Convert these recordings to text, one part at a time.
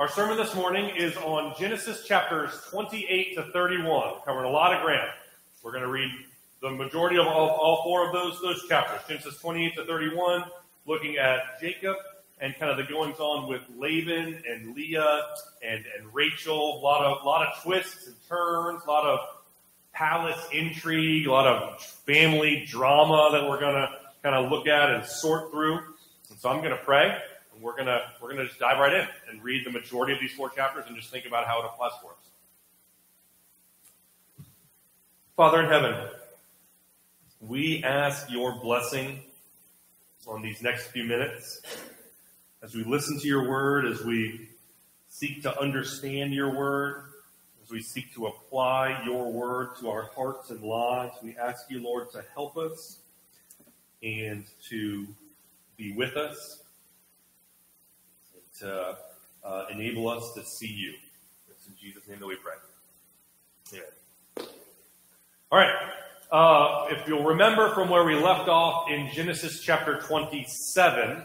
Our sermon this morning is on Genesis chapters 28 to 31, covering a lot of ground. We're going to read the majority of all, all four of those, those chapters, Genesis 28 to 31, looking at Jacob and kind of the goings on with Laban and Leah and, and Rachel. A lot of, lot of twists and turns, a lot of palace intrigue, a lot of family drama that we're going to kind of look at and sort through. And so I'm going to pray, we're to we're to just dive right in and read the majority of these four chapters and just think about how it applies for us. Father in heaven, we ask your blessing on these next few minutes as we listen to your word, as we seek to understand your word, as we seek to apply your word to our hearts and lives. We ask you, Lord, to help us and to be with us, to uh, enable us to see you. It's in Jesus' name that we pray. Yeah. All right. Uh, if you'll remember from where we left off in Genesis chapter 27,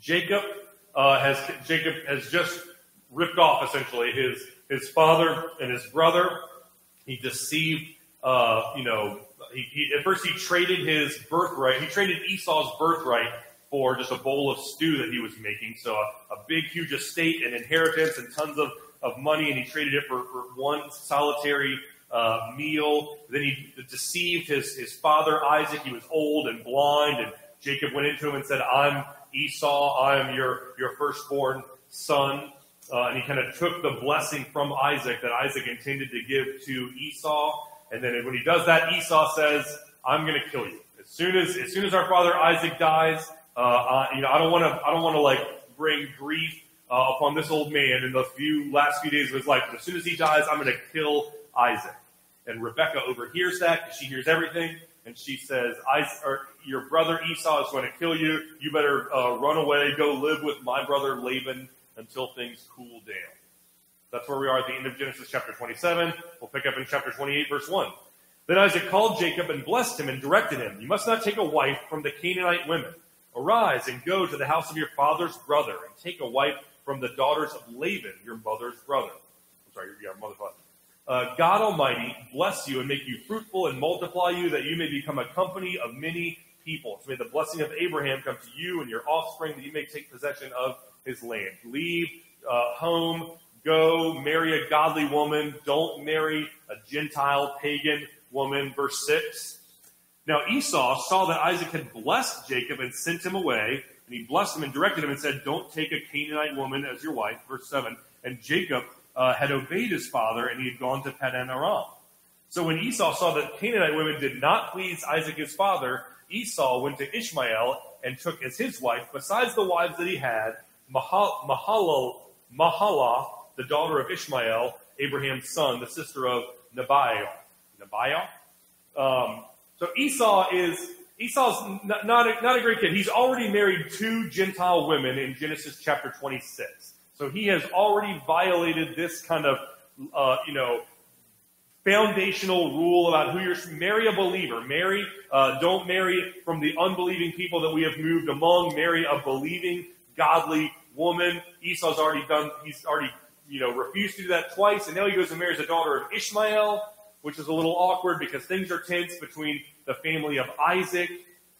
Jacob uh, has Jacob has just ripped off essentially his his father and his brother. He deceived, uh, you know, he, he, at first he traded his birthright. He traded Esau's birthright for just a bowl of stew that he was making. So a, a big, huge estate and inheritance and tons of, of money, and he traded it for, for one solitary uh, meal. Then he deceived his, his father Isaac. He was old and blind, and Jacob went into him and said, I'm Esau, I am your, your firstborn son. Uh, and he kind of took the blessing from Isaac that Isaac intended to give to Esau. And then when he does that, Esau says, I'm going to kill you. As soon as, as soon as our father Isaac dies, uh, I, you know, I don't want to, I don't want to like bring grief uh, upon this old man in the few last few days of his life. But as soon as he dies, I'm going to kill Isaac. And Rebecca overhears that. She hears everything. And she says, your brother Esau is going to kill you. You better uh, run away, go live with my brother Laban until things cool down. That's where we are at the end of Genesis chapter 27. We'll pick up in chapter 28, verse 1. Then Isaac called Jacob and blessed him and directed him, You must not take a wife from the Canaanite women. Arise and go to the house of your father's brother and take a wife from the daughters of Laban, your mother's brother. I'm sorry, your mother's brother. Uh, God Almighty bless you and make you fruitful and multiply you that you may become a company of many people. So may the blessing of Abraham come to you and your offspring that you may take possession of his land. Leave uh, home, go marry a godly woman. Don't marry a Gentile pagan woman. Verse 6. Now Esau saw that Isaac had blessed Jacob and sent him away, and he blessed him and directed him and said, Don't take a Canaanite woman as your wife. Verse 7. And Jacob uh, had obeyed his father, and he had gone to Padan Aram. So when Esau saw that Canaanite women did not please Isaac his father, Esau went to Ishmael and took as his wife, besides the wives that he had, Mahal, Mahalah, the daughter of Ishmael, Abraham's son, the sister of Nebiah. Nebiah? Um, so Esau is Esau's not, not, a, not a great kid. He's already married two Gentile women in Genesis chapter 26. So he has already violated this kind of, uh, you know, foundational rule about who you're marry a believer. Marry, uh, don't marry from the unbelieving people that we have moved among. Marry a believing, godly woman. Esau's already done. He's already, you know, refused to do that twice, and now he goes and marries a daughter of Ishmael, which is a little awkward because things are tense between the family of Isaac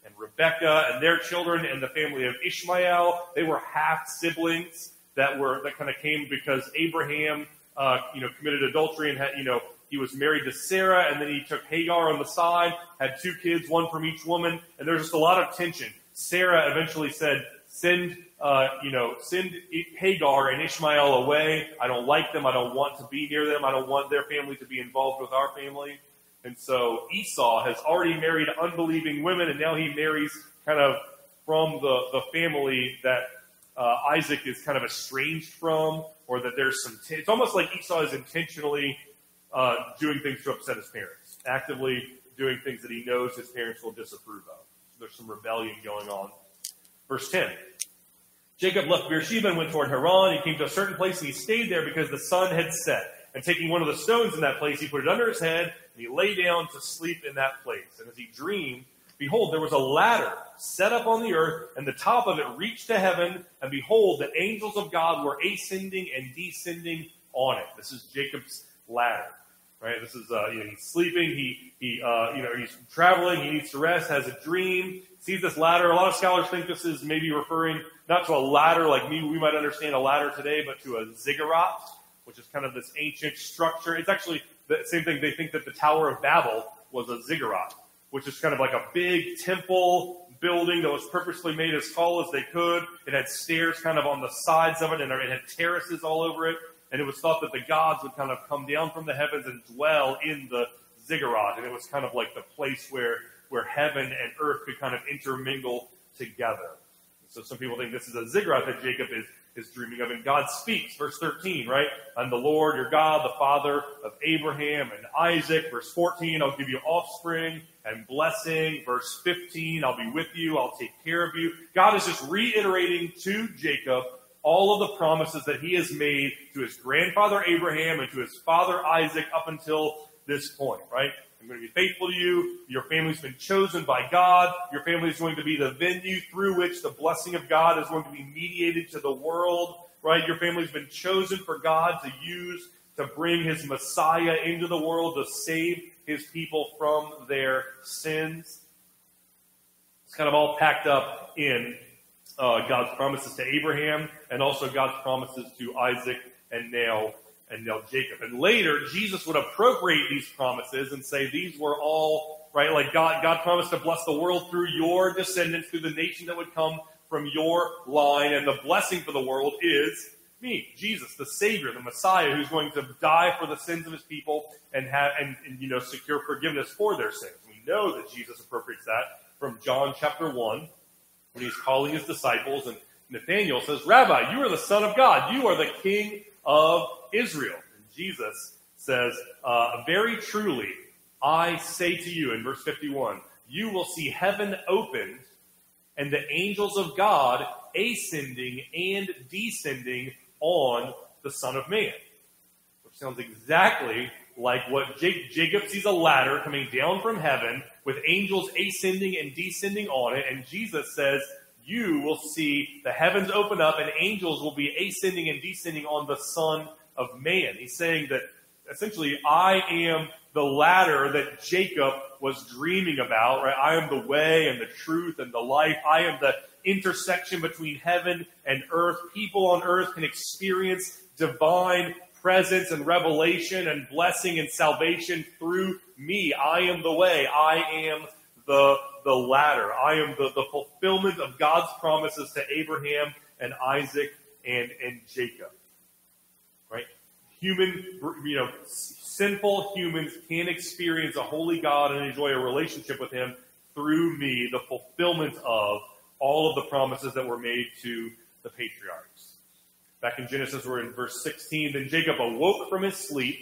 and Rebecca and their children and the family of Ishmael. They were half siblings that were that kind of came because Abraham, uh, you know, committed adultery and had, you know, he was married to Sarah, and then he took Hagar on the side, had two kids, one from each woman, and there's just a lot of tension. Sarah eventually said, "Send, uh, you know, send Hagar and Ishmael away. I don't like them. I don't want to be near them. I don't want their family to be involved with our family." And so Esau has already married unbelieving women, and now he marries kind of from the, the family that uh, Isaac is kind of estranged from, or that there's some. T- it's almost like Esau is intentionally uh, doing things to upset his parents, actively doing things that he knows his parents will disapprove of. There's some rebellion going on. Verse 10. Jacob left Beersheba and went toward Haran. He came to a certain place and he stayed there because the sun had set. And taking one of the stones in that place, he put it under his head and he lay down to sleep in that place. And as he dreamed, Behold, there was a ladder set up on the earth, and the top of it reached to heaven, and behold, the angels of God were ascending and descending on it. This is Jacob's ladder. Right? This is uh, you know, he's sleeping, he he uh, you know he's traveling, he needs to rest, has a dream, sees this ladder. A lot of scholars think this is maybe referring not to a ladder like me we might understand a ladder today, but to a ziggurat, which is kind of this ancient structure. It's actually the same thing. They think that the Tower of Babel was a ziggurat, which is kind of like a big temple building that was purposely made as tall as they could. It had stairs kind of on the sides of it, and it had terraces all over it. And it was thought that the gods would kind of come down from the heavens and dwell in the ziggurat. And it was kind of like the place where, where heaven and earth could kind of intermingle together. So some people think this is a ziggurat that Jacob is, is dreaming of. And God speaks, verse 13, right? I'm the Lord your God, the Father of Abraham and Isaac. Verse 14, I'll give you offspring and blessing. Verse 15, I'll be with you. I'll take care of you. God is just reiterating to Jacob all of the promises that he has made to his grandfather Abraham and to his father Isaac up until this point, right? I'm going to be faithful to you. Your family's been chosen by God. Your family is going to be the venue through which the blessing of God is going to be mediated to the world, right? Your family's been chosen for God to use to bring his Messiah into the world to save his people from their sins. It's kind of all packed up in uh, God's promises to Abraham and also God's promises to Isaac and now and now Jacob. And later, Jesus would appropriate these promises and say these were all right. Like God, God promised to bless the world through your descendants, through the nation that would come from your line, and the blessing for the world is me, Jesus, the Savior, the Messiah, who's going to die for the sins of His people and have and, and you know secure forgiveness for their sins. We know that Jesus appropriates that from John chapter one when he's calling his disciples, and Nathanael says, Rabbi, you are the Son of God. You are the King of Israel. And Jesus says, uh, Very truly, I say to you, in verse 51, you will see heaven opened and the angels of God ascending and descending on the Son of Man. Which sounds exactly like what Jacob sees a ladder coming down from heaven with angels ascending and descending on it. And Jesus says, You will see the heavens open up and angels will be ascending and descending on the Son of Man. He's saying that essentially, I am the ladder that Jacob was dreaming about, right? I am the way and the truth and the life. I am the intersection between heaven and earth. People on earth can experience divine presence and revelation and blessing and salvation through me. I am the way. I am the, the ladder. I am the, the fulfillment of God's promises to Abraham and Isaac and, and Jacob. Right? Human, you know, sinful humans can experience a holy God and enjoy a relationship with Him through me, the fulfillment of all of the promises that were made to the patriarchs. Back in Genesis, we're in verse 16. Then Jacob awoke from his sleep,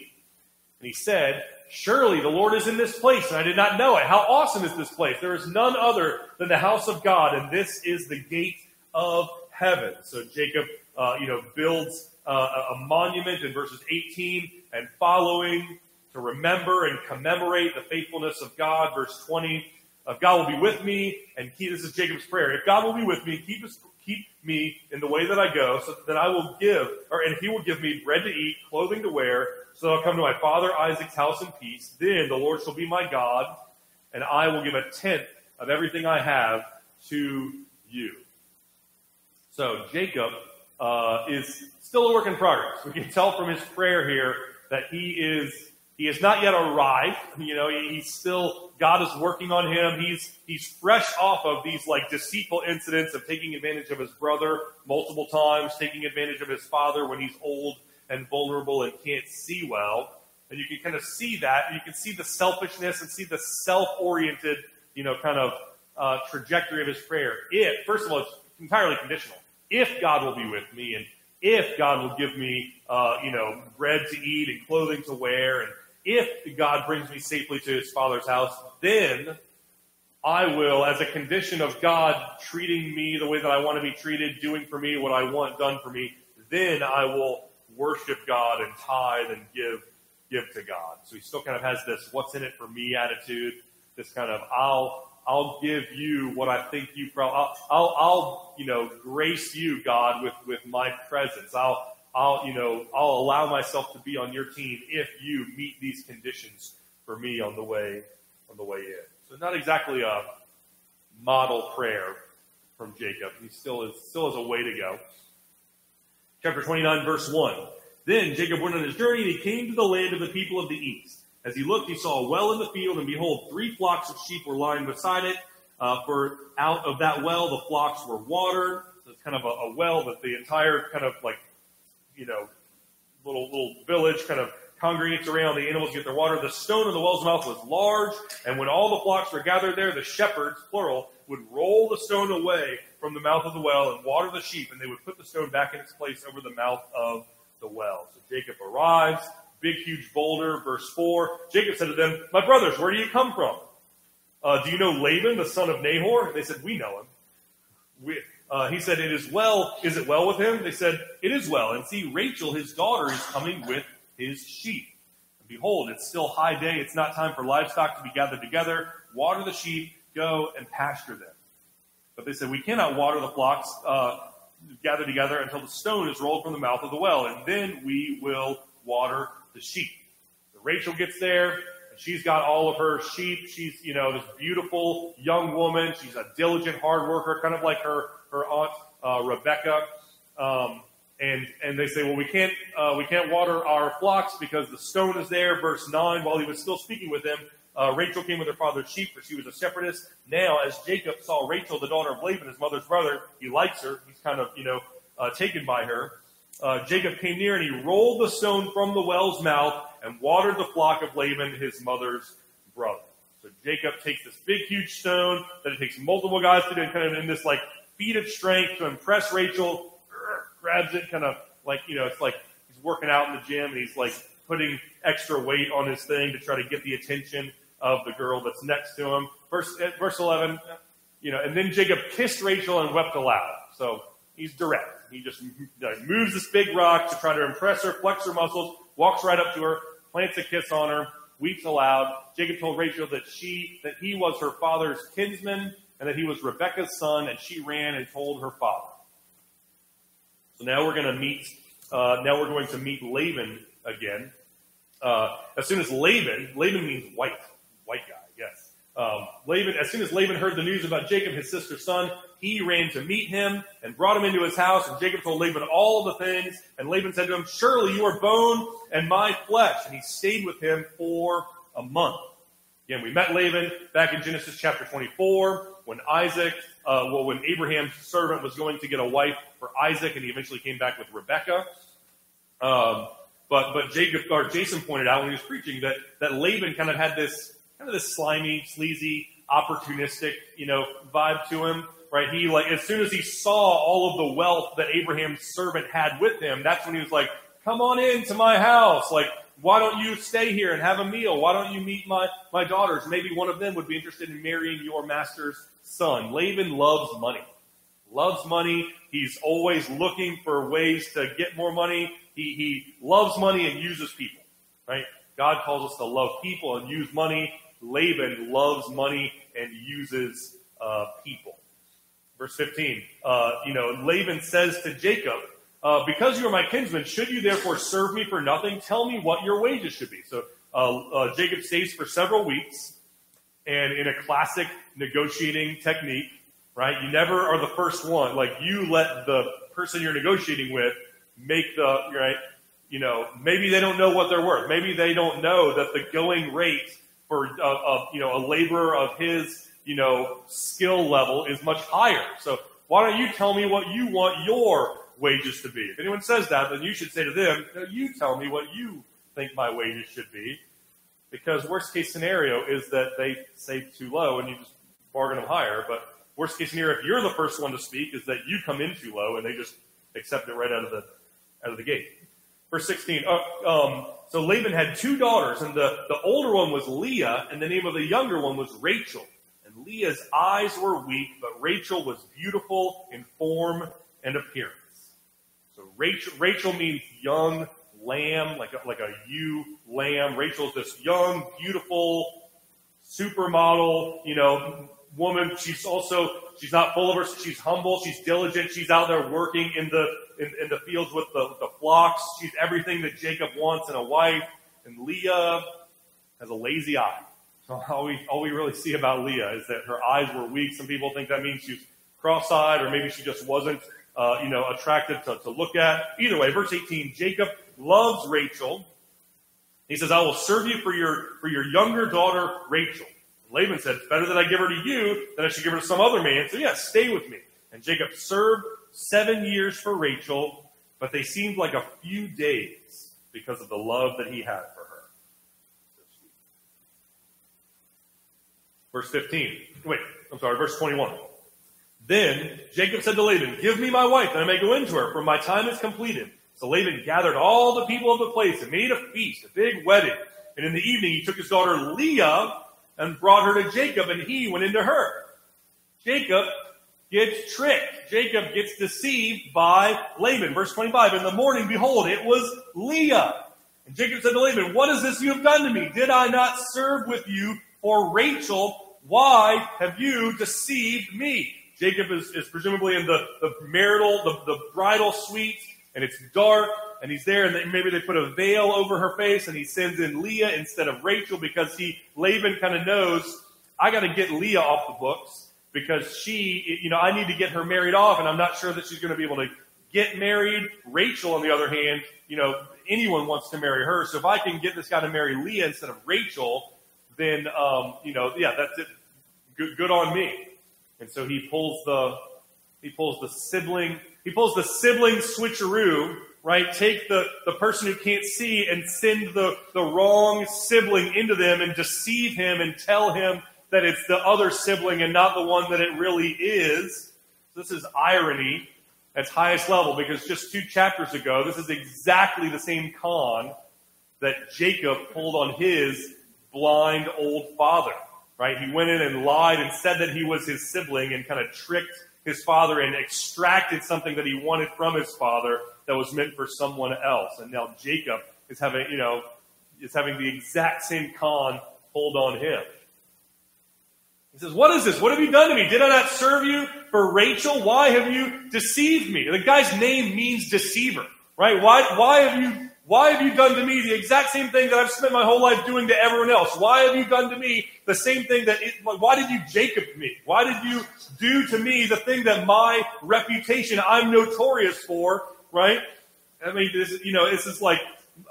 and he said, Surely the Lord is in this place, and I did not know it. How awesome is this place? There is none other than the house of God, and this is the gate of heaven. So Jacob, uh, you know, builds uh, a monument in verses 18 and following to remember and commemorate the faithfulness of God. Verse 20, uh, God will be with me, and keep, this is Jacob's prayer. If God will be with me, keep keep me in the way that I go, so that I will give, or and he will give me bread to eat, clothing to wear, so I'll come to my father Isaac's house in peace. Then the Lord shall be my God, and I will give a tenth of everything I have to you. So Jacob uh, is still a work in progress. We can tell from his prayer here that he is he has not yet arrived. You know, he's still, God is working on him. He's, he's fresh off of these like deceitful incidents of taking advantage of his brother multiple times, taking advantage of his father when he's old and vulnerable and can't see well. And you can kind of see that. You can see the selfishness and see the self-oriented, you know, kind of uh, trajectory of his prayer. If, first of all, it's entirely conditional. If God will be with me and if God will give me, uh, you know, bread to eat and clothing to wear and if God brings me safely to his father's house, then I will, as a condition of God treating me the way that I want to be treated, doing for me what I want done for me, then I will worship God and tithe and give give to God. So he still kind of has this what's in it for me attitude, this kind of I'll I'll give you what I think you probably, I'll, I'll, I'll, you know, grace you, God, with, with my presence. I'll, I'll, you know, I'll allow myself to be on your team if you meet these conditions for me on the way, on the way in. So not exactly a model prayer from Jacob. He still is, still has a way to go. Chapter 29 verse 1. Then Jacob went on his journey and he came to the land of the people of the east. As he looked, he saw a well in the field, and behold, three flocks of sheep were lying beside it. Uh, for out of that well, the flocks were watered. So it's kind of a, a well that the entire kind of like, you know, little little village kind of congregates around. The animals get their water. The stone of the well's mouth was large, and when all the flocks were gathered there, the shepherds, plural, would roll the stone away from the mouth of the well and water the sheep, and they would put the stone back in its place over the mouth of the well. So Jacob arrives, big, huge boulder. Verse 4 Jacob said to them, My brothers, where do you come from? Uh, do you know Laban, the son of Nahor? They said, We know him. We, uh, he said, It is well. Is it well with him? They said, It is well. And see, Rachel, his daughter, is coming with his sheep. And behold, it's still high day. It's not time for livestock to be gathered together. Water the sheep, go and pasture them. But they said, We cannot water the flocks uh, gathered together until the stone is rolled from the mouth of the well, and then we will water the sheep. So Rachel gets there, and she's got all of her sheep. She's, you know, this beautiful young woman. She's a diligent, hard worker, kind of like her, her aunt, uh, Rebecca. Um, and, and they say, well, we can't, uh, we can't water our flocks because the stone is there. Verse 9, while he was still speaking with them, uh, Rachel came with her father's sheep, for she was a shepherdess. Now, as Jacob saw Rachel, the daughter of Laban, his mother's brother, he likes her. He's kind of, you know, uh, taken by her uh, Jacob came near and he rolled the stone from the well's mouth and watered the flock of Laban, his mother's brother. So Jacob takes this big, huge stone that it takes multiple guys to do, kind of in this like feat of strength to impress Rachel, grabs it, kind of like you know, it's like he's working out in the gym and he's like putting extra weight on his thing to try to get the attention of the girl that's next to him. Verse verse eleven, you know, and then Jacob kissed Rachel and wept aloud. So he's direct. He just moves this big rock to try to impress her, flex her muscles, walks right up to her, plants a kiss on her, weeps aloud. Jacob told Rachel that she, that he was her father's kinsman and that he was Rebekah's son, and she ran and told her father. So now we're going to meet, uh, now we're going to meet Laban again. Uh, as soon as Laban, Laban means white. Um, Laban, as soon as Laban heard the news about Jacob, his sister's son, he ran to meet him and brought him into his house. And Jacob told Laban all the things. And Laban said to him, Surely you are bone and my flesh. And he stayed with him for a month. Again, we met Laban back in Genesis chapter 24 when Isaac, uh, well, when Abraham's servant was going to get a wife for Isaac, and he eventually came back with Rebekah. Um, but but Jacob or Jason pointed out when he was preaching that that Laban kind of had this kind of this slimy, sleazy, opportunistic, you know, vibe to him right? He like as soon as he saw all of the wealth that Abraham's servant had with him, that's when he was like, "Come on into my house. Like, why don't you stay here and have a meal? Why don't you meet my my daughters? Maybe one of them would be interested in marrying your master's son." Laban loves money. Loves money. He's always looking for ways to get more money. He he loves money and uses people. Right? God calls us to love people and use money. Laban loves money and uses uh, people. Verse 15, uh, you know, Laban says to Jacob, uh, because you are my kinsman, should you therefore serve me for nothing? Tell me what your wages should be. So uh, uh, Jacob stays for several weeks, and in a classic negotiating technique, right? You never are the first one. Like you let the person you're negotiating with make the right. You know, maybe they don't know what they're worth. Maybe they don't know that the going rate for uh, uh, you know a laborer of his you know, skill level is much higher. So why don't you tell me what you want your wages to be? If anyone says that, then you should say to them, no, you tell me what you think my wages should be. Because worst case scenario is that they say too low and you just bargain them higher. But worst case scenario, if you're the first one to speak, is that you come in too low and they just accept it right out of the out of the gate. Verse 16. Uh, um, so Laban had two daughters, and the, the older one was Leah, and the name of the younger one was Rachel. And Leah's eyes were weak, but Rachel was beautiful in form and appearance. So Rachel, Rachel means young lamb, like a, like a ewe lamb. Rachel's this young, beautiful supermodel, you know, woman. She's also she's not full of her. She's humble. She's diligent. She's out there working in the in, in the fields with the, the flocks. She's everything that Jacob wants in a wife. And Leah has a lazy eye. So all we all we really see about Leah is that her eyes were weak. Some people think that means she's cross-eyed, or maybe she just wasn't, uh, you know, attractive to, to look at. Either way, verse 18, Jacob loves Rachel. He says, "I will serve you for your for your younger daughter Rachel." Laban said, "It's better that I give her to you than I should give her to some other man." So yeah, stay with me. And Jacob served seven years for Rachel, but they seemed like a few days because of the love that he had for her. Verse 15. Wait, I'm sorry, verse 21. Then Jacob said to Laban, Give me my wife, that I may go into her, for my time is completed. So Laban gathered all the people of the place and made a feast, a big wedding. And in the evening he took his daughter Leah and brought her to Jacob, and he went into her. Jacob gets tricked. Jacob gets deceived by Laban. Verse 25, In the morning, behold, it was Leah. And Jacob said to Laban, What is this you have done to me? Did I not serve with you for Rachel? Why have you deceived me? Jacob is, is presumably in the, the marital, the, the bridal suite, and it's dark, and he's there, and maybe they put a veil over her face, and he sends in Leah instead of Rachel because he, Laban kind of knows, I got to get Leah off the books because she, you know, I need to get her married off, and I'm not sure that she's going to be able to get married. Rachel, on the other hand, you know, anyone wants to marry her, so if I can get this guy to marry Leah instead of Rachel, then, um, you know, yeah, that's it. Good, good on me. And so he pulls the he pulls the sibling he pulls the sibling switcheroo, right? Take the, the person who can't see and send the, the wrong sibling into them and deceive him and tell him that it's the other sibling and not the one that it really is. This is irony at its highest level because just two chapters ago, this is exactly the same con that Jacob pulled on his blind old father right? He went in and lied and said that he was his sibling and kind of tricked his father and extracted something that he wanted from his father that was meant for someone else. And now Jacob is having, you know, is having the exact same con pulled on him. He says, What is this? What have you done to me? Did I not serve you for Rachel? Why have you deceived me? The guy's name means deceiver, right? Why, why have you why have you done to me the exact same thing that I've spent my whole life doing to everyone else? Why have you done to me the same thing that, it, why did you Jacob me? Why did you do to me the thing that my reputation I'm notorious for, right? I mean, this, you know, this is like,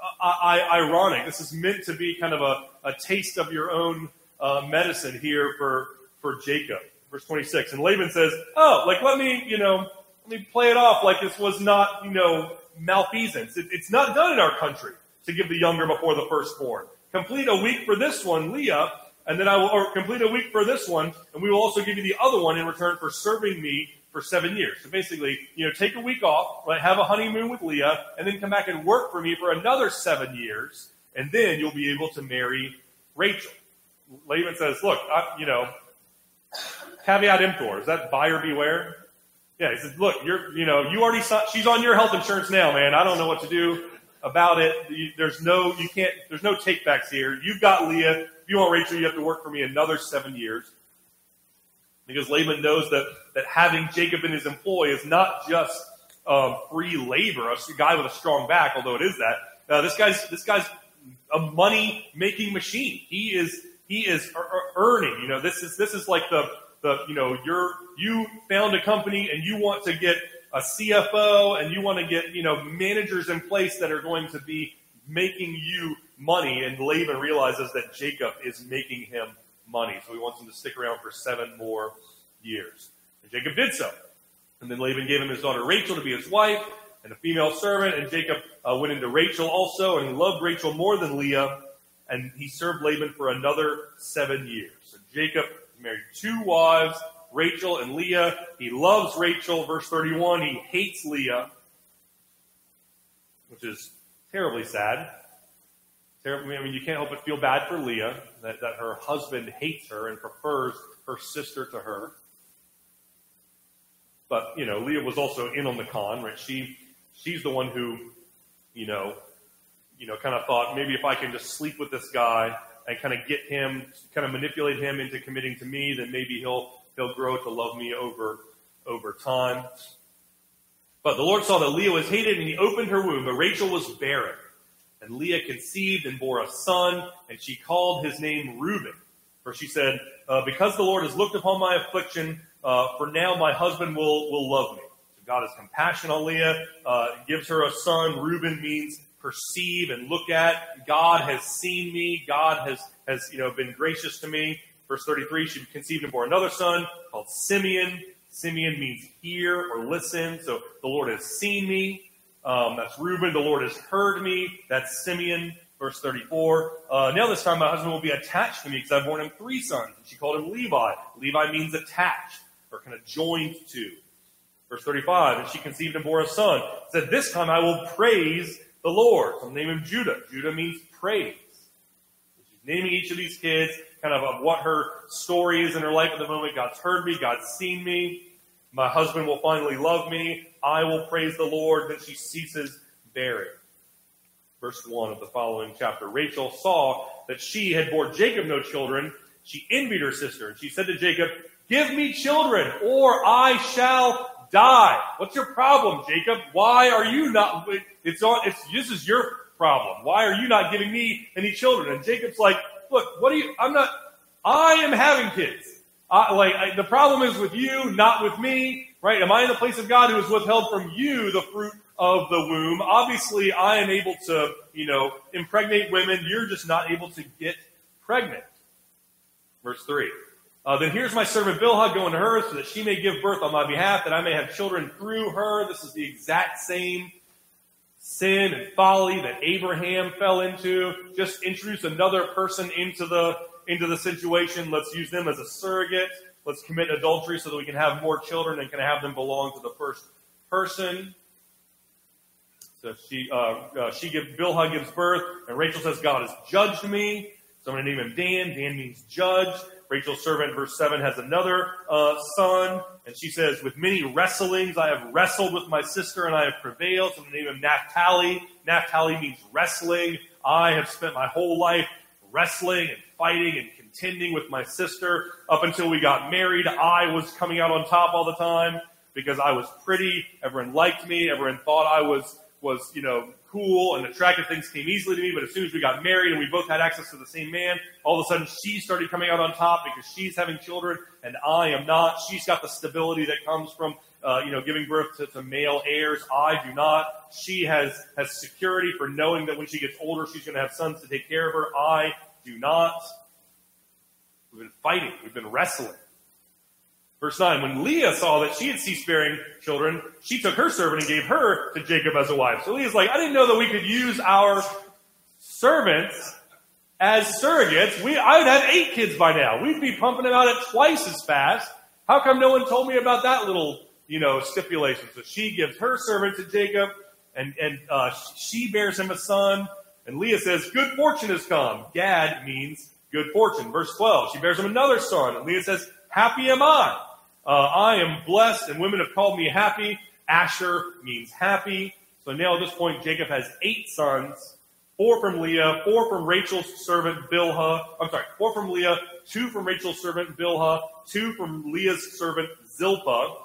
uh, I, I, ironic. This is meant to be kind of a, a taste of your own uh, medicine here for, for Jacob. Verse 26. And Laban says, oh, like, let me, you know, let me play it off like this was not, you know, malfeasance. It, it's not done in our country to give the younger before the firstborn. Complete a week for this one, Leah, and then I will, or complete a week for this one, and we will also give you the other one in return for serving me for seven years. So basically, you know, take a week off, right, have a honeymoon with Leah, and then come back and work for me for another seven years, and then you'll be able to marry Rachel. Laban says, look, I, you know, caveat emptor, is that buyer beware? Yeah, he says, look, you're, you know, you already saw, she's on your health insurance now, man. I don't know what to do about it. There's no, you can't, there's no takebacks here. You've got Leah. If you want Rachel, you have to work for me another seven years. Because Laban knows that, that having Jacob in his employ is not just um, free labor, a guy with a strong back, although it is that. Uh, this guy's, this guy's a money making machine. He is, he is earning, you know, this is, this is like the, the, you know, you're, you found a company and you want to get a CFO and you want to get, you know, managers in place that are going to be making you money. And Laban realizes that Jacob is making him money. So he wants him to stick around for seven more years. And Jacob did so. And then Laban gave him his daughter Rachel to be his wife and a female servant. And Jacob uh, went into Rachel also, and he loved Rachel more than Leah. And he served Laban for another seven years. So Jacob married two wives, Rachel and Leah. He loves Rachel, verse 31. He hates Leah, which is terribly sad. Terribly, I mean, you can't help but feel bad for Leah that, that her husband hates her and prefers her sister to her. But, you know, Leah was also in on the con, right? She, she's the one who, you know, you know, kind of thought maybe if I can just sleep with this guy and kind of get him, kind of manipulate him into committing to me, then maybe he'll he'll grow to love me over, over time. But the Lord saw that Leah was hated and he opened her womb, but Rachel was barren. And Leah conceived and bore a son, and she called his name Reuben. For she said, uh, Because the Lord has looked upon my affliction, uh, for now my husband will, will love me. So God has compassion on Leah, uh, gives her a son. Reuben means perceive and look at. God has seen me. God has, has you know, been gracious to me. Verse 33, she conceived and bore another son called Simeon. Simeon means hear or listen. So the Lord has seen me. Um, that's Reuben. The Lord has heard me. That's Simeon. Verse 34. Uh, now this time my husband will be attached to me because I've borne him three sons. And she called him Levi. Levi means attached or kind of joined to. Verse 35. And she conceived and bore a son. Said, this time I will praise the Lord. So name him Judah. Judah means praise. She's naming each of these kids kind of of what her story is in her life at the moment. God's heard me. God's seen me. My husband will finally love me. I will praise the Lord. Then she ceases bearing. Verse 1 of the following chapter. Rachel saw that she had bore Jacob no children. She envied her sister, and she said to Jacob, Give me children, or I shall die. What's your problem, Jacob? Why are you not? It's on. It's this is your problem. Why are you not giving me any children? And Jacob's like, look, what do you, I'm not, I am having kids. I, like, I, the problem is with you, not with me, right? Am I in the place of God who has withheld from you the fruit of the womb? Obviously, I am able to, you know, impregnate women. You're just not able to get pregnant. Verse 3. Uh, then here's my servant Bilhah going to her so that she may give birth on my behalf, that I may have children through her. This is the exact same sin and folly that Abraham fell into. Just introduce another person into the into the situation. Let's use them as a surrogate. Let's commit adultery so that we can have more children and can have them belong to the first person. So she uh, uh, she gives Bilhah gives birth, and Rachel says, "God has judged me." So I'm going to name him Dan. Dan means judge. Rachel's servant, verse 7, has another uh, son, and she says, With many wrestlings I have wrestled with my sister, and I have prevailed. Going to name of Naphtali. Naphtali means wrestling. I have spent my whole life wrestling and fighting and contending with my sister. Up until we got married, I was coming out on top all the time because I was pretty. Everyone liked me. Everyone thought I was, was, you know, cool and attractive things came easily to me, but as soon as we got married and we both had access to the same man, all of a sudden she started coming out on top because she's having children and I am not. She's got the stability that comes from, uh, you know, giving birth to, to male heirs. I do not. She has, has security for knowing that when she gets older, she's going to have sons to take care of her. I do not. We've been fighting. We've been wrestling. Verse 9, when Leah saw that she had ceased bearing children, she took her servant and gave her to Jacob as a wife. So Leah's like, I didn't know that we could use our servants as surrogates. We, I would have eight kids by now. We'd be pumping them out at twice as fast. How come no one told me about that little, you know, stipulation? So she gives her servant to Jacob, and, and uh, she bears him a son. And Leah says, good fortune has come. Gad means good fortune. Verse 12, she bears him another son. And Leah says, happy am I. Uh, I am blessed, and women have called me happy. Asher means happy. So now at this point, Jacob has eight sons, four from Leah, four from Rachel's servant Bilhah. I'm sorry, four from Leah, two from Rachel's servant Bilhah, two from Leah's servant Zilpah.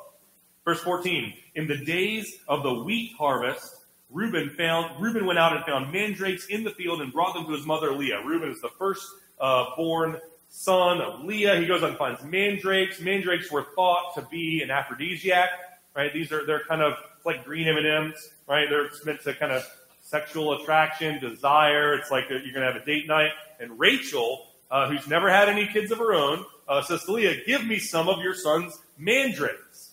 Verse 14. In the days of the wheat harvest, Reuben found Reuben went out and found mandrakes in the field and brought them to his mother Leah. Reuben is the first uh, born son of Leah. He goes and finds mandrakes. Mandrakes were thought to be an aphrodisiac, right? These are, they're kind of like green M&Ms, right? They're meant to kind of sexual attraction, desire. It's like you're going to have a date night. And Rachel, uh, who's never had any kids of her own, uh, says to Leah, give me some of your son's mandrakes.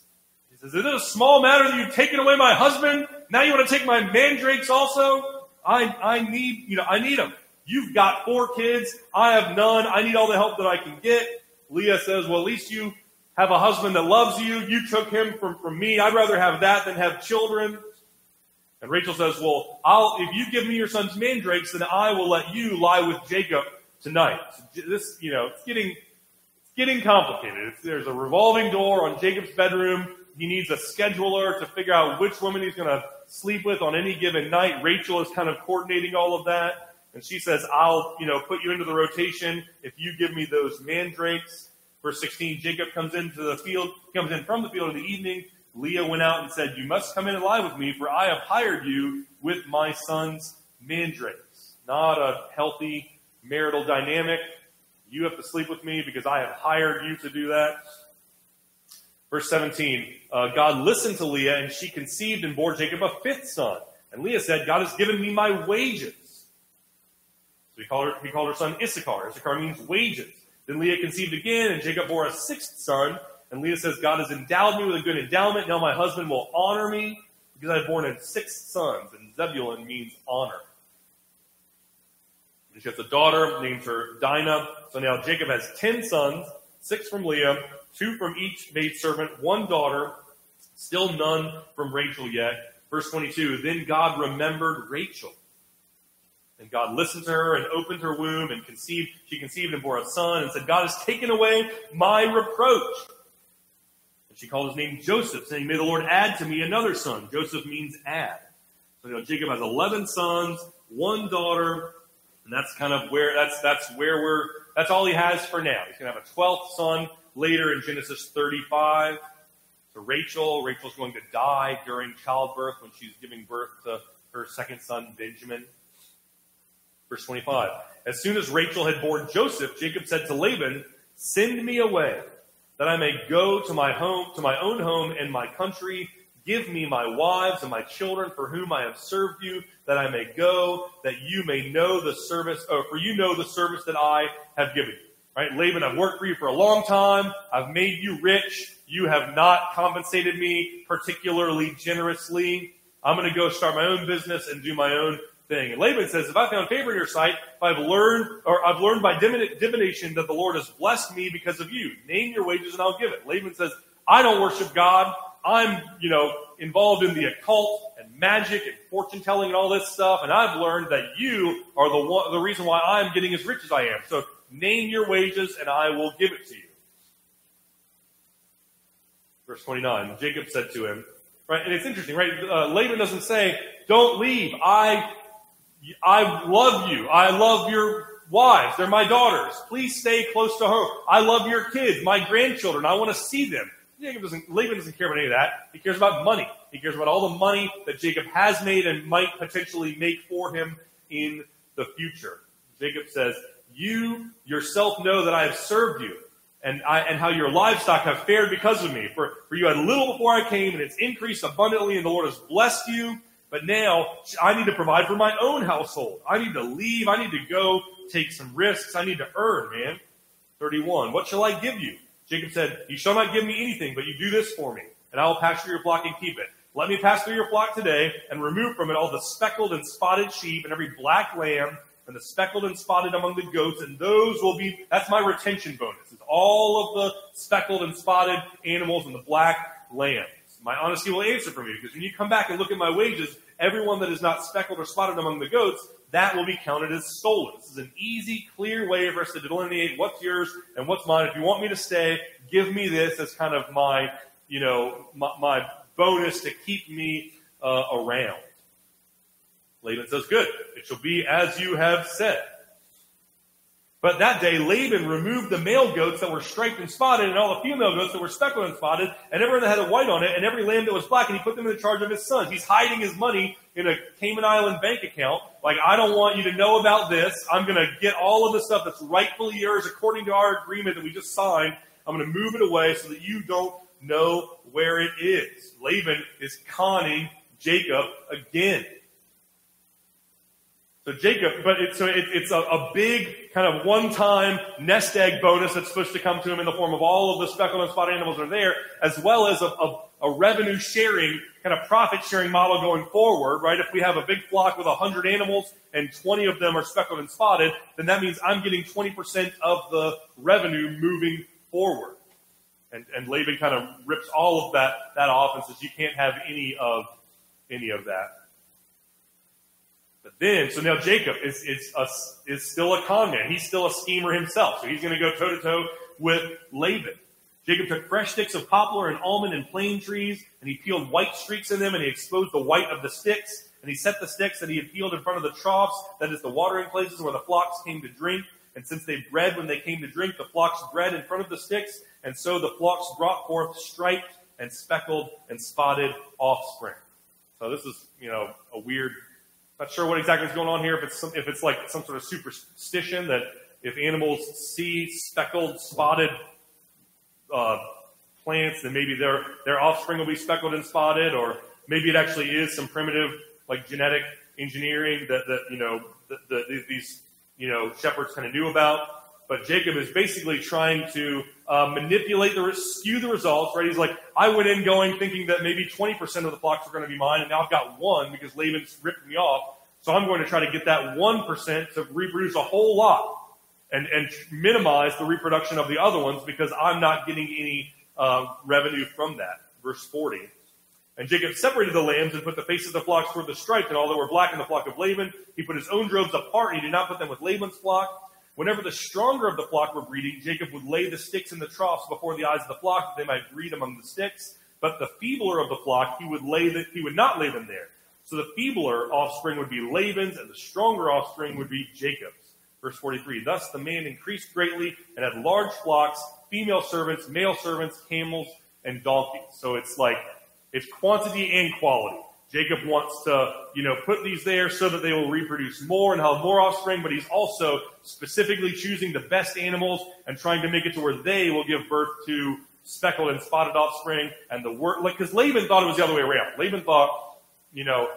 He says, is it a small matter that you've taken away my husband? Now you want to take my mandrakes also? I, I need, you know, I need them. You've got four kids. I have none. I need all the help that I can get. Leah says, well, at least you have a husband that loves you. You took him from, from me. I'd rather have that than have children. And Rachel says, well, I'll, if you give me your son's mandrakes, then I will let you lie with Jacob tonight. So this, you know, it's getting, it's getting complicated. It's, there's a revolving door on Jacob's bedroom. He needs a scheduler to figure out which woman he's going to sleep with on any given night. Rachel is kind of coordinating all of that. And she says, I'll, you know, put you into the rotation if you give me those mandrakes. Verse 16, Jacob comes into the field, comes in from the field in the evening. Leah went out and said, You must come in and lie with me, for I have hired you with my son's mandrakes. Not a healthy marital dynamic. You have to sleep with me because I have hired you to do that. Verse 17, uh, God listened to Leah, and she conceived and bore Jacob a fifth son. And Leah said, God has given me my wages. So he called her, he called her son Issachar. Issachar means wages. Then Leah conceived again, and Jacob bore a sixth son. And Leah says, God has endowed me with a good endowment. Now my husband will honor me because I have borne him six sons. And Zebulun means honor. And she has a daughter named her Dinah. So now Jacob has ten sons, six from Leah, two from each maidservant, one daughter, still none from Rachel yet. Verse 22, then God remembered Rachel. And God listened to her and opened her womb and conceived, she conceived and bore a son and said, God has taken away my reproach. And she called his name Joseph, saying, May the Lord add to me another son. Joseph means add. So you know, Jacob has 11 sons, one daughter, and that's kind of where, that's, that's where we're, that's all he has for now. He's going to have a 12th son later in Genesis 35. So Rachel, Rachel's going to die during childbirth when she's giving birth to her second son, Benjamin. Verse 25. As soon as Rachel had born Joseph, Jacob said to Laban, Send me away, that I may go to my home, to my own home and my country. Give me my wives and my children for whom I have served you, that I may go, that you may know the service, or for you know the service that I have given you. Right? Laban, I've worked for you for a long time. I've made you rich. You have not compensated me particularly generously. I'm going to go start my own business and do my own thing. And Laban says, if I found favor in your sight, if I've learned, or I've learned by divination that the Lord has blessed me because of you, name your wages and I'll give it. Laban says, I don't worship God. I'm, you know, involved in the occult and magic and fortune telling and all this stuff. And I've learned that you are the one, the reason why I'm getting as rich as I am. So name your wages and I will give it to you. Verse 29, Jacob said to him, right, and it's interesting, right? Uh, Laban doesn't say, don't leave. I I love you. I love your wives. They're my daughters. Please stay close to home. I love your kids, my grandchildren. I want to see them. Jacob doesn't, Laban doesn't care about any of that. He cares about money. He cares about all the money that Jacob has made and might potentially make for him in the future. Jacob says, you yourself know that I have served you and, I, and how your livestock have fared because of me. For, for you had little before I came and it's increased abundantly and the Lord has blessed you but now I need to provide for my own household. I need to leave. I need to go take some risks. I need to earn, man. 31. What shall I give you? Jacob said, You shall not give me anything, but you do this for me, and I will pass through your flock and keep it. Let me pass through your flock today and remove from it all the speckled and spotted sheep and every black lamb and the speckled and spotted among the goats, and those will be, that's my retention bonus. It's all of the speckled and spotted animals and the black lambs. My honesty will answer for me because when you come back and look at my wages, everyone that is not speckled or spotted among the goats, that will be counted as stolen. This is an easy, clear way for us to delineate what's yours and what's mine. If you want me to stay, give me this as kind of my, you know, my, my bonus to keep me uh, around. Laban says, good. It shall be as you have said. But that day Laban removed the male goats that were striped and spotted and all the female goats that were speckled and spotted and everyone that had a white on it and every lamb that was black and he put them in the charge of his sons. He's hiding his money in a Cayman Island bank account. Like, I don't want you to know about this. I'm going to get all of the stuff that's rightfully yours according to our agreement that we just signed. I'm going to move it away so that you don't know where it is. Laban is conning Jacob again. So Jacob, but it, so it, it's a, a, big kind of one-time nest egg bonus that's supposed to come to him in the form of all of the speckled and spotted animals are there, as well as a, a, a revenue sharing, kind of profit sharing model going forward, right? If we have a big flock with 100 animals and 20 of them are speckled and spotted, then that means I'm getting 20% of the revenue moving forward. And, and Laban kind of rips all of that, that off and says, you can't have any of, any of that. But then, so now Jacob is, is, a, is still a con man. He's still a schemer himself. So he's going to go toe to toe with Laban. Jacob took fresh sticks of poplar and almond and plane trees, and he peeled white streaks in them, and he exposed the white of the sticks. And he set the sticks that he had peeled in front of the troughs, that is the watering places where the flocks came to drink. And since they bred when they came to drink, the flocks bred in front of the sticks, and so the flocks brought forth striped and speckled and spotted offspring. So this is, you know, a weird, not sure what exactly is going on here, if it's, some, if it's like some sort of superstition that if animals see speckled, spotted uh, plants, then maybe their, their offspring will be speckled and spotted, or maybe it actually is some primitive, like genetic engineering that, that you know, that, these, you know, shepherds kind of knew about. But Jacob is basically trying to uh, manipulate the, skew the results, right? He's like, I went in going thinking that maybe 20% of the flocks were going to be mine, and now I've got one because Laban's ripped me off. So I'm going to try to get that 1% to reproduce a whole lot and, and minimize the reproduction of the other ones because I'm not getting any uh, revenue from that. Verse 40. And Jacob separated the lambs and put the faces of the flocks toward the striped, and all that were black in the flock of Laban. He put his own droves apart, and he did not put them with Laban's flock. Whenever the stronger of the flock were breeding, Jacob would lay the sticks in the troughs before the eyes of the flock, that they might breed among the sticks. But the feebler of the flock, he would lay the, he would not lay them there. So the feebler offspring would be Laban's, and the stronger offspring would be Jacob's. Verse 43. Thus the man increased greatly and had large flocks, female servants, male servants, camels, and donkeys. So it's like it's quantity and quality. Jacob wants to, you know, put these there so that they will reproduce more and have more offspring, but he's also specifically choosing the best animals and trying to make it to where they will give birth to speckled and spotted offspring and the work, like, cause Laban thought it was the other way around. Laban thought, you know,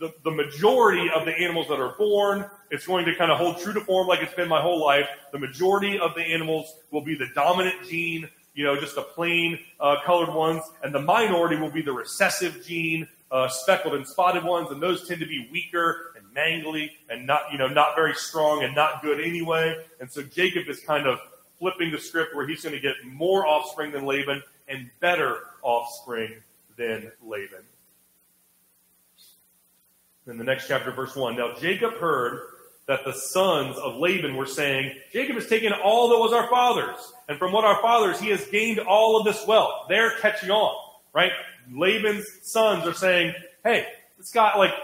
the, the majority of the animals that are born, it's going to kind of hold true to form like it's been my whole life. The majority of the animals will be the dominant gene you know, just the plain uh, colored ones, and the minority will be the recessive gene, uh, speckled and spotted ones, and those tend to be weaker and mangly and not, you know, not very strong and not good anyway. And so Jacob is kind of flipping the script where he's going to get more offspring than Laban and better offspring than Laban. In the next chapter, verse 1. Now Jacob heard that the sons of Laban were saying, Jacob has taken all that was our father's, and from what our father's, he has gained all of this wealth. They're catching on, right? Laban's sons are saying, hey, this guy, like,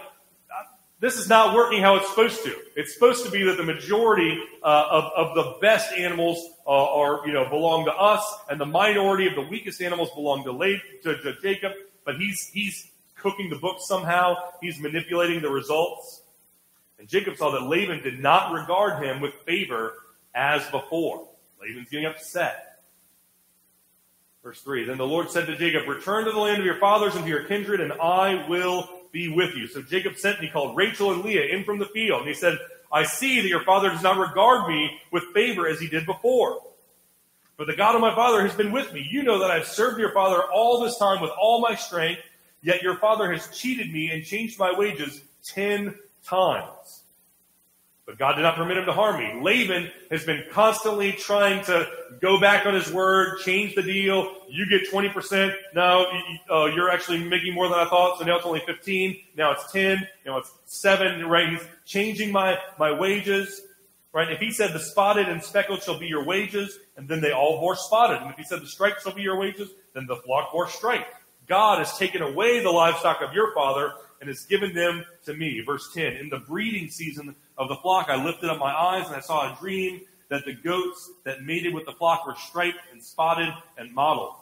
this is not working how it's supposed to. It's supposed to be that the majority uh, of, of the best animals uh, are, you know, belong to us, and the minority of the weakest animals belong to, La- to, to Jacob. But he's he's cooking the book somehow. He's manipulating the results. And Jacob saw that Laban did not regard him with favor as before. Laban's getting upset. Verse 3 Then the Lord said to Jacob, Return to the land of your fathers and to your kindred, and I will be with you. So Jacob sent and he called Rachel and Leah in from the field. And he said, I see that your father does not regard me with favor as he did before. But the God of my father has been with me. You know that I've served your father all this time with all my strength, yet your father has cheated me and changed my wages ten times. But God did not permit him to harm me. Laban has been constantly trying to go back on his word, change the deal. You get 20%. Now uh, you're actually making more than I thought. So now it's only 15. Now it's 10. Now it's 7. Right? He's changing my, my wages. Right? If he said the spotted and speckled shall be your wages, and then they all bore spotted. And if he said the striped shall be your wages, then the flock bore striped. God has taken away the livestock of your father and has given them to me. Verse 10. In the breeding season of the flock, I lifted up my eyes and I saw a dream that the goats that mated with the flock were striped and spotted and mottled.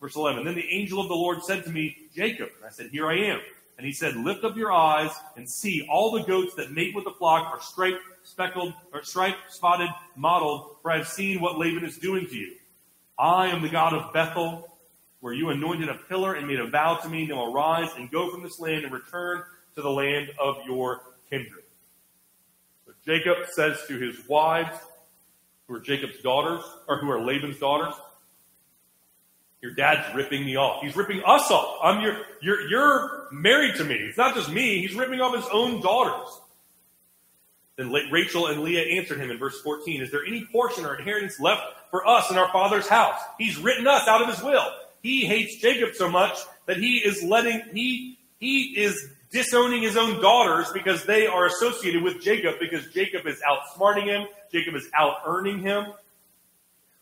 Verse 11. Then the angel of the Lord said to me, Jacob. And I said, Here I am. And he said, Lift up your eyes and see all the goats that mate with the flock are striped, speckled, or striped, spotted, mottled, for I have seen what Laban is doing to you. I am the God of Bethel, where you anointed a pillar and made a vow to me. Now arise and go from this land and return to the land of your kindred. Jacob says to his wives, who are Jacob's daughters, or who are Laban's daughters, your dad's ripping me off. He's ripping us off. I'm your, you're, you're married to me. It's not just me. He's ripping off his own daughters. Then Rachel and Leah answered him in verse 14, Is there any portion or inheritance left for us in our father's house? He's written us out of his will. He hates Jacob so much that he is letting, he, he is disowning his own daughters because they are associated with Jacob because Jacob is outsmarting him. Jacob is out earning him.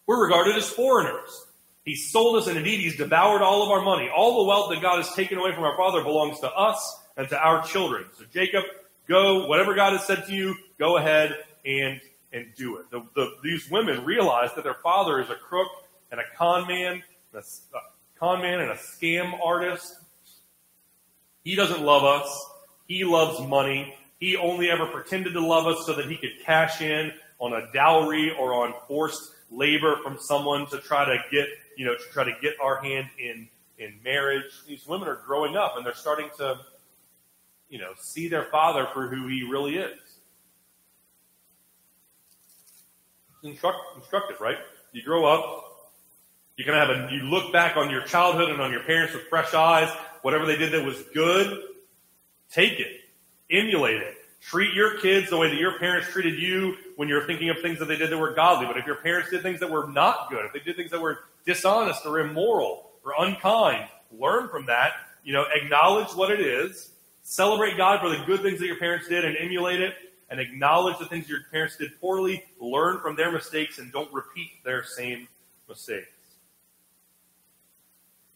We're regarded as foreigners. He sold us and indeed he's devoured all of our money. All the wealth that God has taken away from our father belongs to us and to our children. So Jacob, go, whatever God has said to you, go ahead and and do it. The, the, these women realize that their father is a crook and a con man, a, a con man and a scam artist. He doesn't love us. He loves money. He only ever pretended to love us so that he could cash in on a dowry or on forced labor from someone to try to get, you know, to try to get our hand in, in marriage. These women are growing up and they're starting to, you know, see their father for who he really is. Instruct, instructive, right? You grow up, you're gonna have a, you look back on your childhood and on your parents with fresh eyes. Whatever they did that was good, take it, emulate it. Treat your kids the way that your parents treated you when you're thinking of things that they did that were godly. But if your parents did things that were not good, if they did things that were dishonest or immoral or unkind, learn from that. You know, acknowledge what it is, celebrate God for the good things that your parents did and emulate it, and acknowledge the things your parents did poorly, learn from their mistakes, and don't repeat their same mistakes.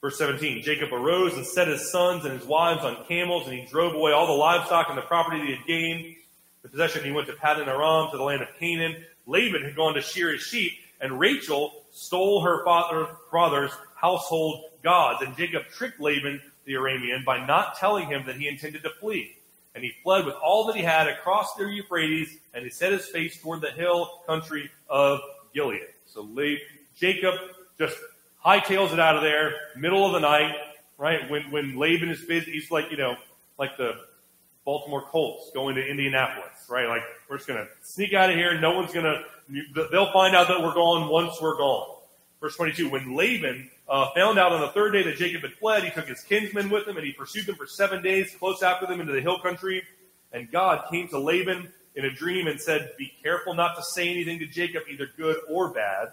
Verse 17 Jacob arose and set his sons and his wives on camels, and he drove away all the livestock and the property that he had gained. The possession he went to Paddan Aram to the land of Canaan. Laban had gone to shear his sheep, and Rachel stole her father, father's household gods. And Jacob tricked Laban the Aramean by not telling him that he intended to flee. And he fled with all that he had across the Euphrates, and he set his face toward the hill country of Gilead. So Jacob just hightails it out of there, middle of the night, right? When, when Laban is busy, he's like, you know, like the Baltimore Colts going to Indianapolis, right? Like, we're just gonna sneak out of here. No one's gonna, they'll find out that we're gone once we're gone. Verse 22, when Laban uh, found out on the third day that Jacob had fled, he took his kinsmen with him and he pursued them for seven days, close after them into the hill country. And God came to Laban in a dream and said, Be careful not to say anything to Jacob, either good or bad.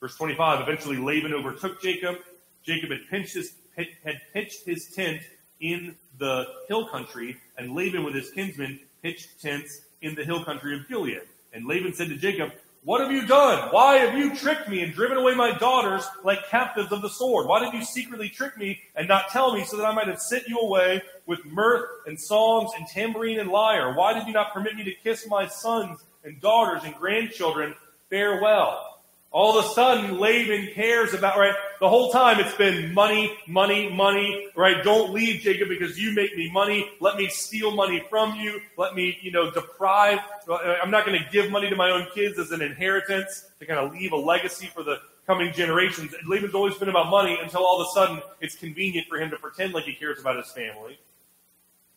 Verse 25, eventually Laban overtook Jacob. Jacob had, pinched his, had pitched his tent in the hill country, and Laban with his kinsmen pitched tents in the hill country of Gilead. And Laban said to Jacob, What have you done? Why have you tricked me and driven away my daughters like captives of the sword? Why did you secretly trick me and not tell me so that I might have sent you away with mirth and songs and tambourine and lyre? Why did you not permit me to kiss my sons and daughters and grandchildren farewell? All of a sudden, Laban cares about, right? The whole time it's been money, money, money, right? Don't leave, Jacob, because you make me money. Let me steal money from you. Let me, you know, deprive. Uh, I'm not going to give money to my own kids as an inheritance to kind of leave a legacy for the coming generations. Laban's always been about money until all of a sudden it's convenient for him to pretend like he cares about his family.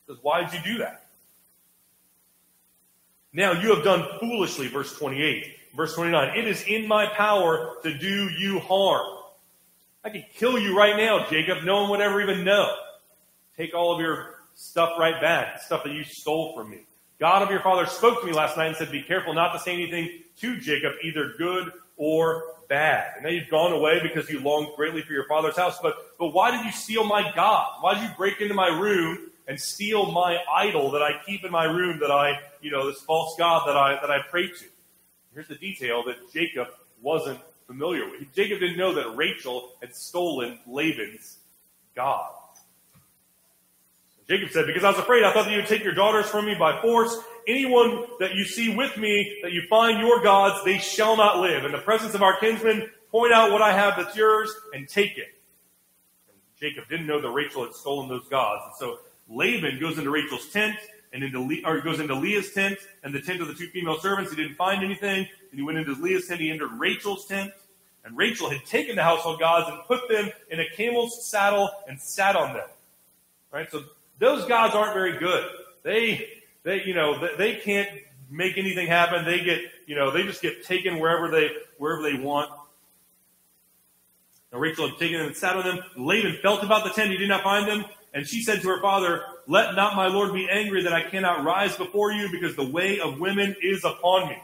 Says, why did you do that? Now you have done foolishly, verse 28. Verse 29, it is in my power to do you harm. I could kill you right now, Jacob. No one would ever even know. Take all of your stuff right back, stuff that you stole from me. God of your father spoke to me last night and said, be careful not to say anything to Jacob, either good or bad. And now you've gone away because you longed greatly for your father's house. But, but why did you steal my God? Why did you break into my room and steal my idol that I keep in my room that I, you know, this false God that I, that I pray to? Here's the detail that Jacob wasn't familiar with. Jacob didn't know that Rachel had stolen Laban's God. Jacob said, Because I was afraid, I thought that you would take your daughters from me by force. Anyone that you see with me, that you find your gods, they shall not live. In the presence of our kinsmen, point out what I have that's yours and take it. And Jacob didn't know that Rachel had stolen those gods. And so Laban goes into Rachel's tent and into Le- or he goes into Leah's tent and the tent of the two female servants. He didn't find anything. And he went into Leah's tent. He entered Rachel's tent. And Rachel had taken the household gods and put them in a camel's saddle and sat on them. Right? So those gods aren't very good. They, they, you know, they, they can't make anything happen. They get, you know, they just get taken wherever they, wherever they want. And Rachel had taken them and sat on them. Laban felt about the tent. He did not find them. And she said to her father, Let not my Lord be angry that I cannot rise before you, because the way of women is upon me.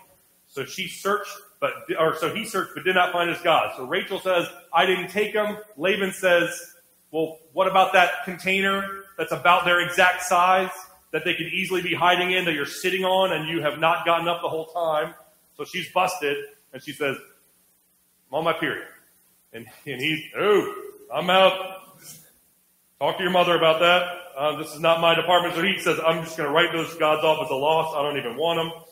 So she searched, but or so he searched, but did not find his God. So Rachel says, I didn't take him. Laban says, Well, what about that container that's about their exact size that they could easily be hiding in that you're sitting on and you have not gotten up the whole time? So she's busted, and she says, I'm on my period. And, and he's, oh, I'm out Talk to your mother about that. Uh, this is not my department. So he says, I'm just going to write those gods off as a loss. I don't even want them.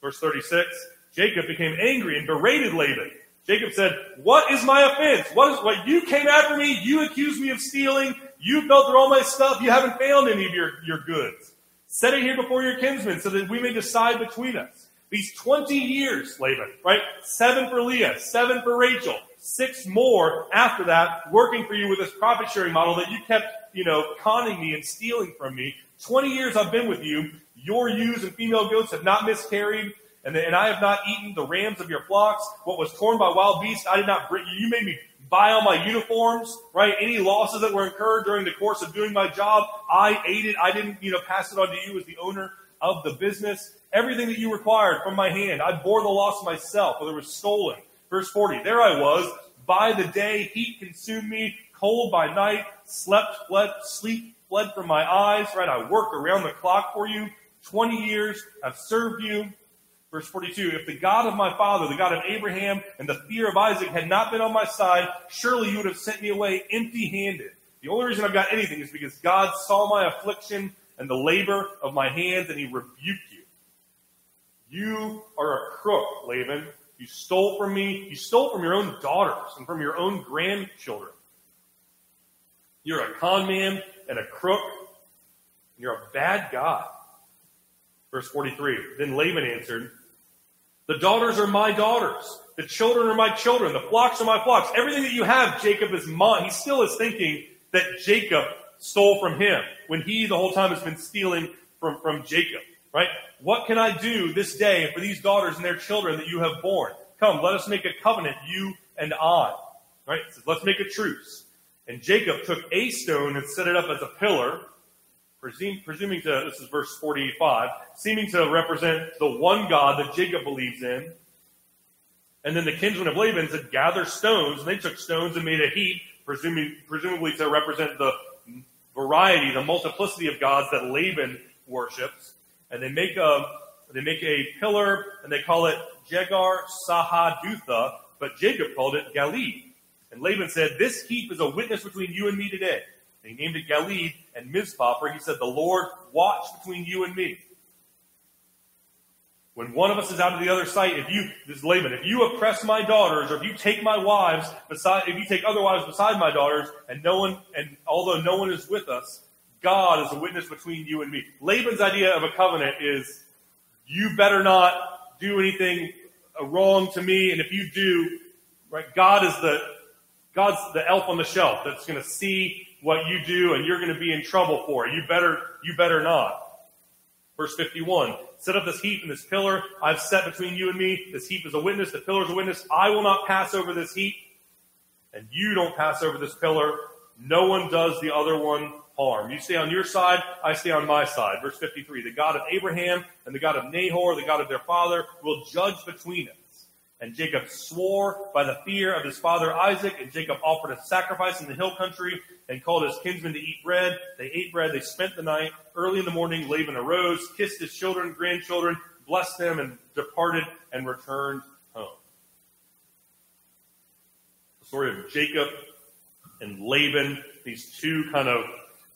Verse 36, Jacob became angry and berated Laban. Jacob said, What is my offense? What is what you came after me? You accused me of stealing. You felt through all my stuff. You haven't found any of your, your goods. Set it here before your kinsmen so that we may decide between us. These 20 years, Laban, right? Seven for Leah, seven for Rachel, six more after that, working for you with this profit sharing model that you kept, you know, conning me and stealing from me. 20 years I've been with you. Your ewes and female goats have not miscarried, and, and I have not eaten the rams of your flocks. What was torn by wild beasts, I did not bring you. You made me buy all my uniforms, right? Any losses that were incurred during the course of doing my job, I ate it. I didn't, you know, pass it on to you as the owner of the business. Everything that you required from my hand, I bore the loss myself, whether it was stolen. Verse 40, there I was. By the day, heat consumed me. Cold by night, slept, fled, sleep fled from my eyes, right? I worked around the clock for you. 20 years, I've served you. Verse 42, if the God of my father, the God of Abraham, and the fear of Isaac had not been on my side, surely you would have sent me away empty handed. The only reason I've got anything is because God saw my affliction and the labor of my hands, and he rebuked you. You are a crook, Laban. You stole from me. You stole from your own daughters and from your own grandchildren. You're a con man and a crook. You're a bad God. Verse 43. Then Laban answered, The daughters are my daughters. The children are my children. The flocks are my flocks. Everything that you have, Jacob, is mine. He still is thinking that Jacob stole from him when he the whole time has been stealing from, from Jacob. Right? What can I do this day for these daughters and their children that you have born? Come, let us make a covenant, you and I. Right? Let's make a truce. And Jacob took a stone and set it up as a pillar, presuming, presuming to, this is verse 45, seeming to represent the one God that Jacob believes in. And then the kinsmen of Laban said, gather stones. And they took stones and made a heap, presuming, presumably to represent the variety, the multiplicity of gods that Laban worships and they make a they make a pillar and they call it Jegar Sahadutha, but Jacob called it Galeed. And Laban said, This heap is a witness between you and me today. And he named it Galeed and Mizpah, for he said, The Lord watch between you and me. When one of us is out of the other sight, if you, this is Laban, if you oppress my daughters, or if you take my wives beside, if you take other wives beside my daughters, and no one, and although no one is with us, God is a witness between you and me. Laban's idea of a covenant is you better not do anything uh, wrong to me, and if you do, right, God is the God's the elf on the shelf that's going to see what you do, and you're going to be in trouble for it. You better you better not. Verse 51, set up this heap and this pillar I've set between you and me. This heap is a witness, the pillar is a witness. I will not pass over this heap, and you don't pass over this pillar. No one does the other one harm. You stay on your side, I stay on my side. Verse 53 The God of Abraham and the God of Nahor, the God of their father, will judge between us. And Jacob swore by the fear of his father Isaac, and Jacob offered a sacrifice in the hill country and called his kinsmen to eat bread. They ate bread, they spent the night. Early in the morning, Laban arose, kissed his children, grandchildren, blessed them, and departed and returned home. The story of Jacob and Laban, these two kind of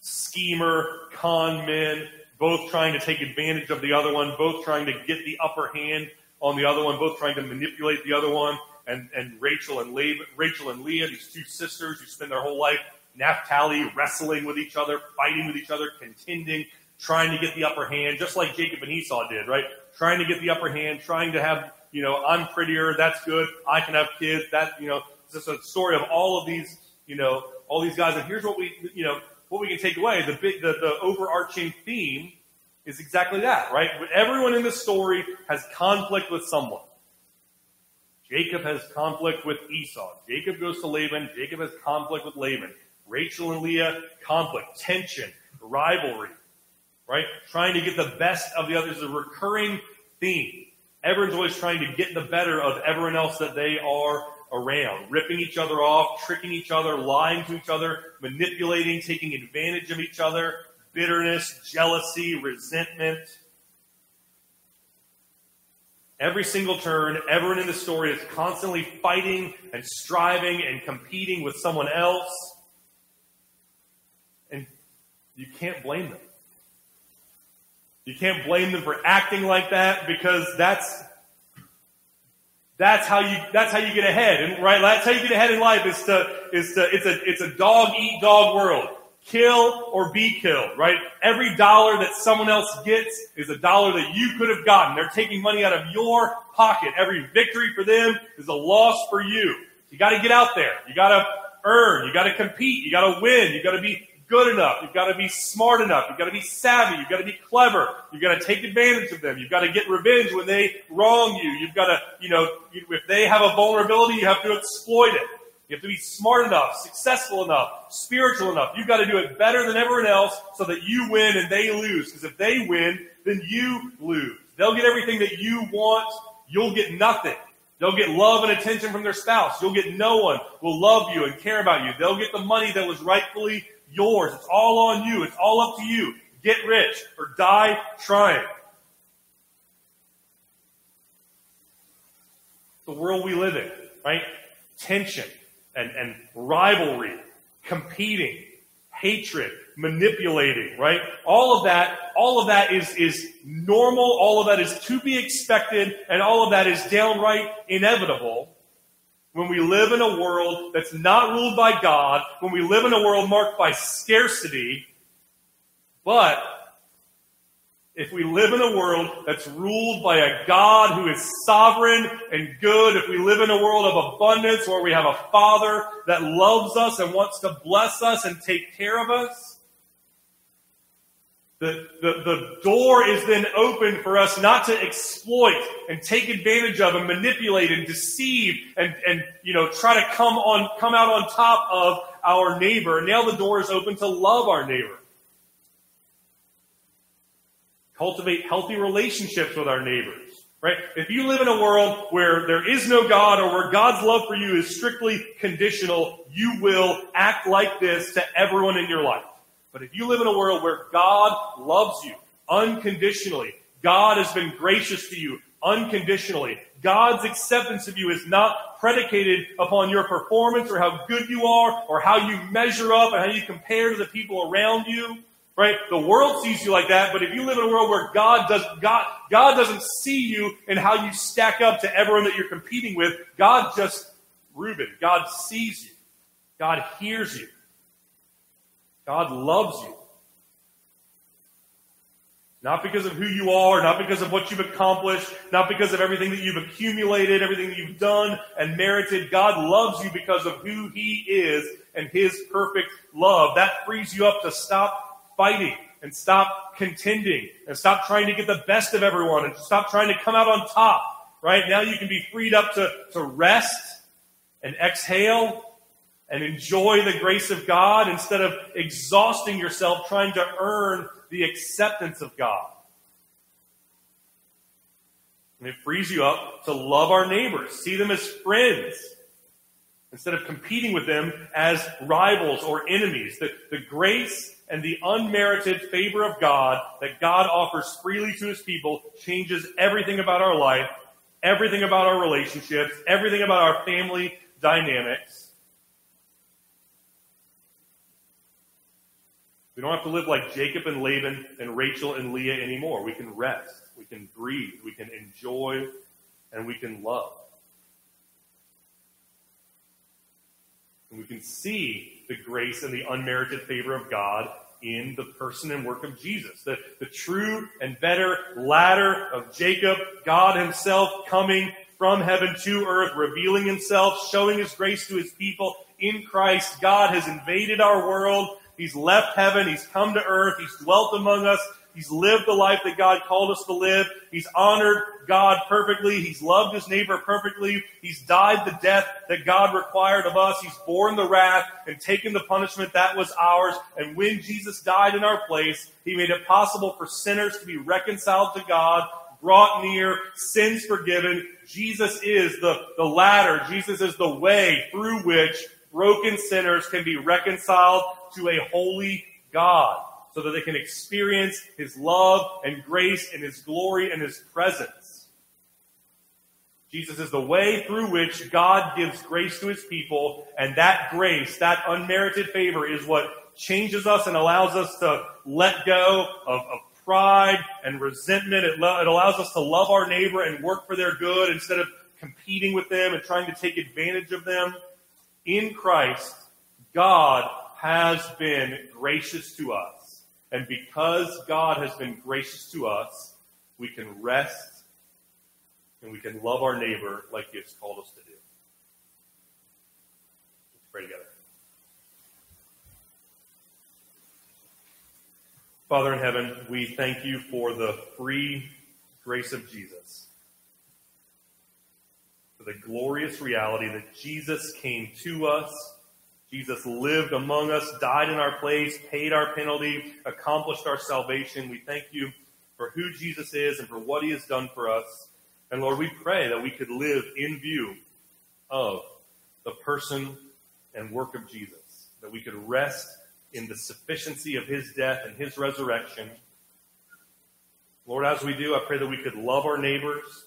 schemer, con men, both trying to take advantage of the other one, both trying to get the upper hand on the other one, both trying to manipulate the other one. And, and Rachel and Laban, Rachel and Leah, these two sisters who spend their whole life Naphtali wrestling with each other, fighting with each other, contending, trying to get the upper hand, just like Jacob and Esau did, right? Trying to get the upper hand, trying to have, you know, I'm prettier, that's good, I can have kids, that, you know, it's just a story of all of these, you know, all these guys. And here's what we, you know, what we can take away, the big, the, the overarching theme is exactly that, right? Everyone in the story has conflict with someone. Jacob has conflict with Esau. Jacob goes to Laban. Jacob has conflict with Laban. Rachel and Leah, conflict, tension, rivalry, right? Trying to get the best of the others is a recurring theme. Everyone's always trying to get the better of everyone else that they are around, ripping each other off, tricking each other, lying to each other, manipulating, taking advantage of each other, bitterness, jealousy, resentment. Every single turn, everyone in the story is constantly fighting and striving and competing with someone else. And you can't blame them. You can't blame them for acting like that because that's that's how you that's how you get ahead, and right? That's how you get ahead in life. Is to is to it's a it's a dog eat dog world. Kill or be killed, right? Every dollar that someone else gets is a dollar that you could have gotten. They're taking money out of your pocket. Every victory for them is a loss for you. You got to get out there. You got to earn. You got to compete. You got to win. You got to be good enough. You've got to be smart enough. You've got to be savvy. You've got to be clever. You've got to take advantage of them. You've got to get revenge when they wrong you. You've got to, you know, if they have a vulnerability, you have to exploit it. You have to be smart enough, successful enough, spiritual enough. You've got to do it better than everyone else so that you win and they lose. Because if they win, then you lose. They'll get everything that you want. You'll get nothing. They'll get love and attention from their spouse. You'll get no one will love you and care about you. They'll get the money that was rightfully yours. It's all on you. It's all up to you. Get rich or die trying. The world we live in, right? Tension and, and rivalry, competing, hatred, manipulating, right? All of that, all of that is, is normal. All of that is to be expected. And all of that is downright inevitable when we live in a world that's not ruled by God, when we live in a world marked by scarcity, but if we live in a world that's ruled by a God who is sovereign and good, if we live in a world of abundance where we have a Father that loves us and wants to bless us and take care of us, the, the, the door is then open for us not to exploit and take advantage of and manipulate and deceive and, and you know try to come on come out on top of our neighbor. Now the door is open to love our neighbor. Cultivate healthy relationships with our neighbors. Right? If you live in a world where there is no God or where God's love for you is strictly conditional, you will act like this to everyone in your life. But if you live in a world where God loves you unconditionally, God has been gracious to you unconditionally, God's acceptance of you is not predicated upon your performance or how good you are or how you measure up and how you compare to the people around you. Right? The world sees you like that, but if you live in a world where God does God God doesn't see you and how you stack up to everyone that you're competing with, God just Reuben, God sees you. God hears you. God loves you. Not because of who you are, not because of what you've accomplished, not because of everything that you've accumulated, everything that you've done and merited. God loves you because of who He is and His perfect love. That frees you up to stop fighting and stop contending and stop trying to get the best of everyone and stop trying to come out on top. Right? Now you can be freed up to, to rest and exhale and enjoy the grace of God instead of exhausting yourself trying to earn the acceptance of God. And it frees you up to love our neighbors, see them as friends, instead of competing with them as rivals or enemies. The, the grace and the unmerited favor of God that God offers freely to his people changes everything about our life, everything about our relationships, everything about our family dynamics. We don't have to live like Jacob and Laban and Rachel and Leah anymore. We can rest. We can breathe. We can enjoy and we can love. And we can see the grace and the unmerited favor of God in the person and work of Jesus. The, the true and better ladder of Jacob, God himself coming from heaven to earth, revealing himself, showing his grace to his people in Christ. God has invaded our world He's left heaven. He's come to earth. He's dwelt among us. He's lived the life that God called us to live. He's honored God perfectly. He's loved his neighbor perfectly. He's died the death that God required of us. He's borne the wrath and taken the punishment that was ours. And when Jesus died in our place, he made it possible for sinners to be reconciled to God, brought near, sins forgiven. Jesus is the, the ladder. Jesus is the way through which broken sinners can be reconciled to a holy God so that they can experience His love and grace and His glory and His presence. Jesus is the way through which God gives grace to His people, and that grace, that unmerited favor, is what changes us and allows us to let go of, of pride and resentment. It, lo- it allows us to love our neighbor and work for their good instead of competing with them and trying to take advantage of them. In Christ, God has been gracious to us. And because God has been gracious to us, we can rest and we can love our neighbor like He has called us to do. Let's pray together. Father in heaven, we thank you for the free grace of Jesus. The glorious reality that Jesus came to us Jesus lived among us, died in our place, paid our penalty, accomplished our salvation. We thank you for who Jesus is and for what he has done for us. And Lord, we pray that we could live in view of the person and work of Jesus, that we could rest in the sufficiency of his death and his resurrection. Lord, as we do, I pray that we could love our neighbors,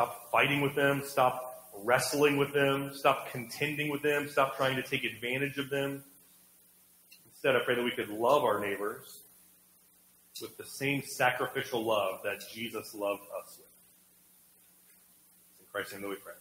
stop fighting with them, stop wrestling with them, stop contending with them, stop trying to take advantage of them. Instead, I pray that we could love our neighbors with the same sacrificial love that Jesus loved us with. In Christ's name that we pray.